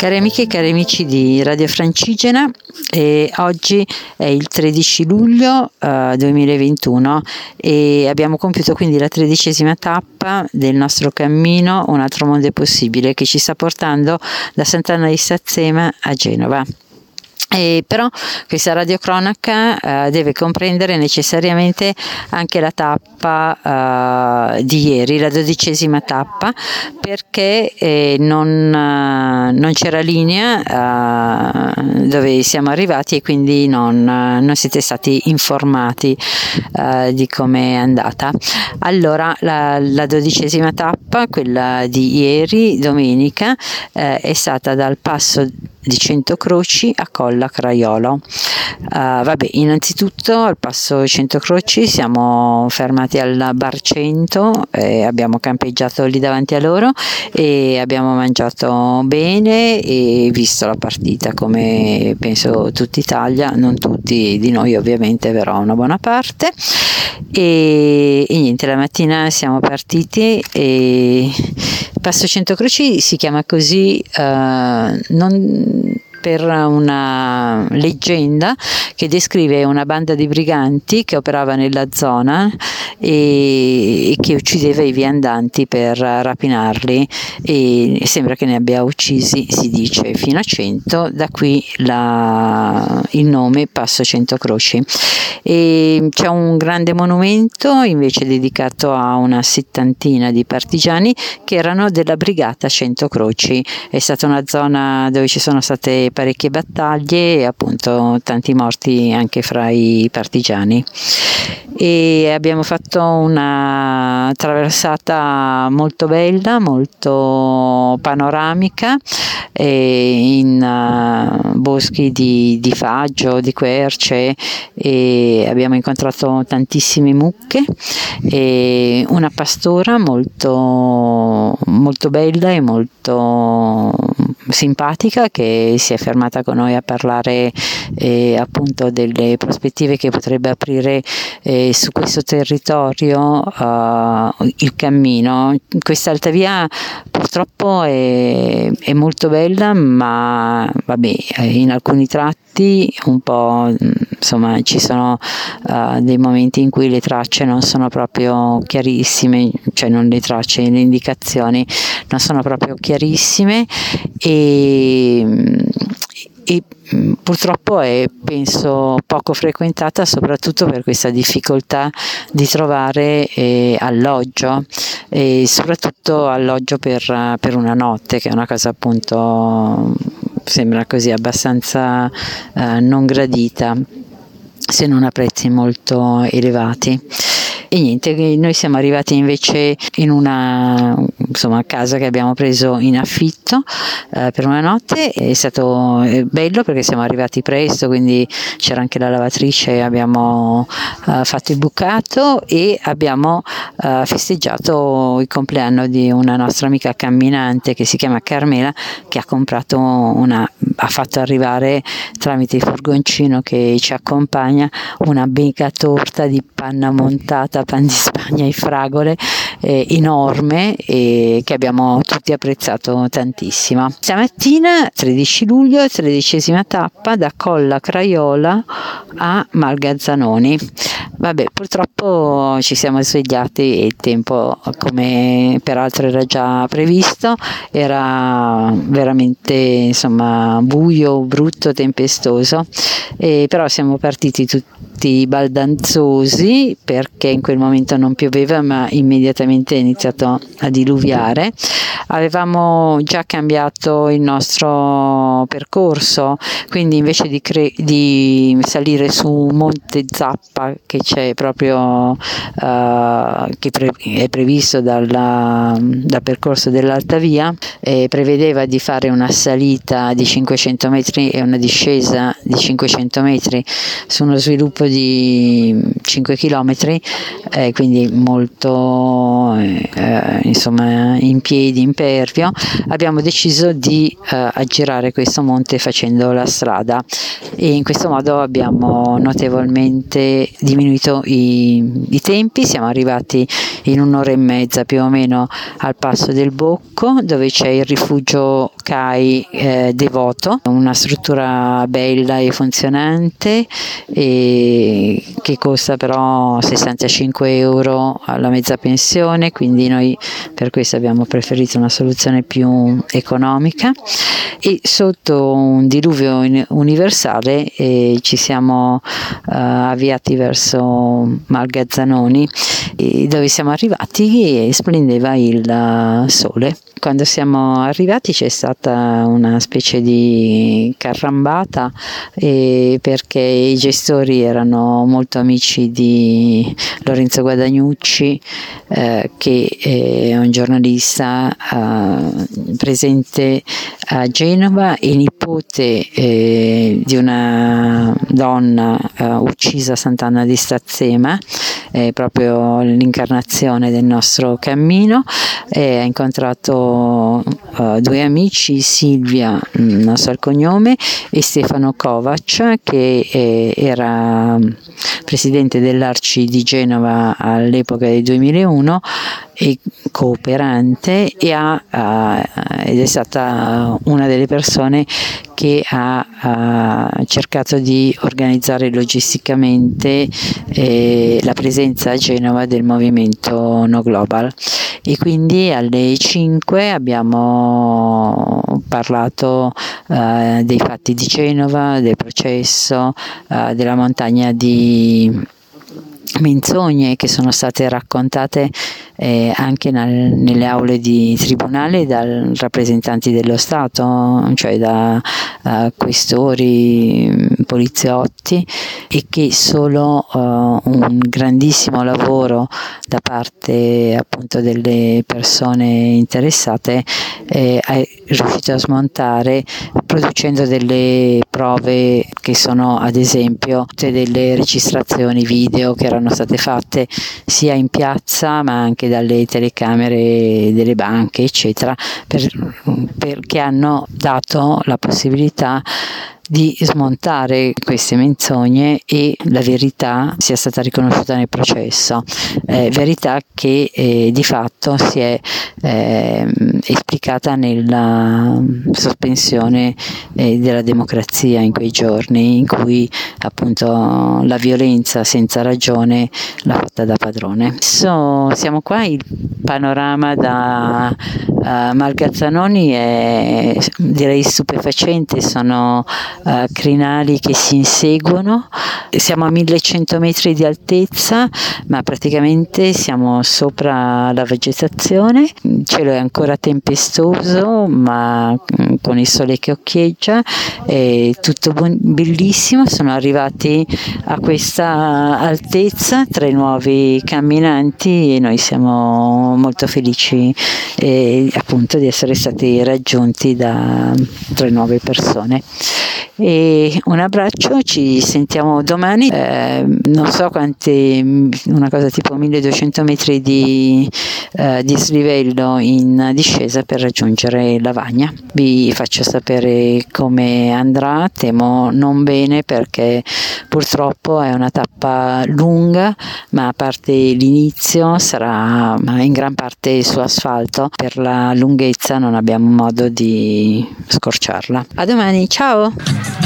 Cari amiche e cari amici di Radio Francigena, eh, oggi è il 13 luglio eh, 2021 e abbiamo compiuto quindi la tredicesima tappa del nostro cammino Un altro mondo è possibile che ci sta portando da Sant'Anna di Sazzema a Genova. E però questa radiocronaca eh, deve comprendere necessariamente anche la tappa eh, di ieri, la dodicesima tappa, perché eh, non, eh, non, c'era linea eh, dove siamo arrivati e quindi non, non siete stati informati eh, di come è andata. Allora la, la, dodicesima tappa, quella di ieri, domenica, è stata dal passo di Cento Croci a Colla Craiolo. Uh, vabbè, innanzitutto al passo Cento Croci siamo fermati al bar 100, eh, abbiamo campeggiato lì davanti a loro e abbiamo mangiato bene e visto la partita come penso tutta Italia, non tutti di noi ovviamente, però una buona parte. E, e niente, la mattina siamo partiti e Passo Cento Croci si chiama così uh, non per una leggenda che descrive una banda di briganti che operava nella zona e, che uccideva i viandanti per rapinarli e sembra che ne abbia uccisi, si dice, fino a 100, da qui la, il nome Passo Cento Croci. E c'è un grande monumento invece dedicato a una settantina di partigiani che erano della brigata Cento Croci. È stata una zona dove ci sono state parecchie battaglie e appunto tanti morti anche fra i partigiani e abbiamo fatto una traversata molto bella, molto panoramica in uh, boschi di, di, faggio, di querce e abbiamo incontrato tantissime mucche e una pastora molto, molto bella e molto simpatica che si è fermata con noi a parlare eh, appunto delle prospettive che potrebbe aprire eh, su questo territorio uh, il cammino. Questa alta purtroppo è, è molto bella ma vabbè in alcuni tratti un po' insomma ci sono uh, dei momenti in cui le tracce non sono proprio chiarissime, cioè non le tracce, le indicazioni non sono proprio chiarissime e, e purtroppo è penso poco frequentata soprattutto per questa difficoltà di trovare eh, alloggio e soprattutto alloggio per, per, una notte che è una cosa appunto sembra così abbastanza eh, non gradita se non a prezzi molto elevati. E niente, noi siamo arrivati invece in una insomma, casa che abbiamo preso in affitto eh, per una notte, è stato eh, bello perché siamo arrivati presto, quindi c'era anche la lavatrice, abbiamo eh, fatto il bucato e abbiamo eh, festeggiato il compleanno di una nostra amica camminante che si chiama Carmela che ha comprato una, ha fatto arrivare tramite il furgoncino che ci accompagna una mega torta di panna montata pan di Spagna e fragole eh, enorme e che abbiamo tutti apprezzato tantissimo. Stamattina, 13 luglio, tredicesima tappa da Colla Craiola a Malgazzanoni. Vabbè, purtroppo ci siamo svegliati e il tempo, come peraltro era già previsto, era veramente insomma buio, brutto, tempestoso, e però siamo partiti tutti baldanzosi perché in quel momento non pioveva ma immediatamente è iniziato a diluviare. Avevamo già cambiato il nostro percorso, quindi invece di, cre- di salire su Monte Zappa che c'è proprio uh, che pre- è previsto dalla, dal percorso dell'Alta Via e prevedeva di fare una salita di 500 metri e una discesa di 500 metri su uno sviluppo di 5 km eh, quindi molto eh, insomma in piedi impervio abbiamo deciso di eh, aggirare questo monte facendo la strada e in questo modo abbiamo notevolmente diminuito diminuito i, i tempi, siamo arrivati in un'ora e mezza più o meno al passo del Bocco dove c'è il rifugio CAI eh, Devoto, una struttura bella e funzionante e che costa però 65 euro alla mezza pensione, quindi noi per questo abbiamo preferito una soluzione più economica. E sotto un diluvio universale eh, ci siamo eh, avviati verso Malgazzanoni dove siamo arrivati e splendeva il eh, sole. Quando siamo arrivati c'è stata una specie di carrambata eh, perché i gestori erano molto amici di Lorenzo Guadagnucci eh, che è un giornalista eh, presente a Genova e nipote eh, di una donna eh, uccisa a Sant'Anna di Stazzema, proprio l'incarnazione del nostro cammino. ha incontrato uh, due amici, Silvia, mm, non so il cognome, e Stefano Kovac, che eh, era presidente dell'Arci di Genova all'epoca del 2001 e cooperante e ha, uh, ed è stata una delle persone che ha uh, cercato di organizzare logisticamente eh, la presenza a Genova del movimento No Global. E quindi alle 5 abbiamo parlato uh, dei fatti di Genova, del processo, uh, della montagna di menzogne che sono state raccontate eh, anche nel, nelle aule di tribunale dai rappresentanti dello Stato, cioè da uh, questori, poliziotti e che solo uh, un grandissimo lavoro da parte appunto delle persone interessate eh, è riuscito a smontare producendo delle prove che sono ad esempio tutte delle registrazioni video che erano state fatte sia in piazza ma anche dalle telecamere delle banche, eccetera, per, perché hanno dato la possibilità di smontare queste menzogne e la verità sia stata riconosciuta nel processo, eh, verità che eh, di fatto si è eh, esplicata nella sospensione eh, della democrazia in quei giorni in cui appunto la violenza senza ragione l'ha fatta da padrone. Adesso siamo qua, il panorama da uh, Malgazzanoni è direi stupefacente, sono crinali che si inseguono, siamo a 1100 metri di altezza ma praticamente siamo sopra la vegetazione, il cielo è ancora tempestoso ma mm, con il sole che occhieggia, è tutto bellissimo, sono arrivati a questa altezza tre nuovi camminanti e noi siamo molto felici eh, appunto di essere stati raggiunti da tre nuove persone. E un abbraccio, ci sentiamo domani, eh, non so quanti, una cosa tipo 1200 metri di, eh, di slivello in discesa per raggiungere Lavagna. Vi faccio sapere come andrà, temo non bene perché purtroppo è una tappa lunga, ma a parte l'inizio sarà in gran parte su asfalto, per la lunghezza non abbiamo modo di scorciarla. A domani, ciao!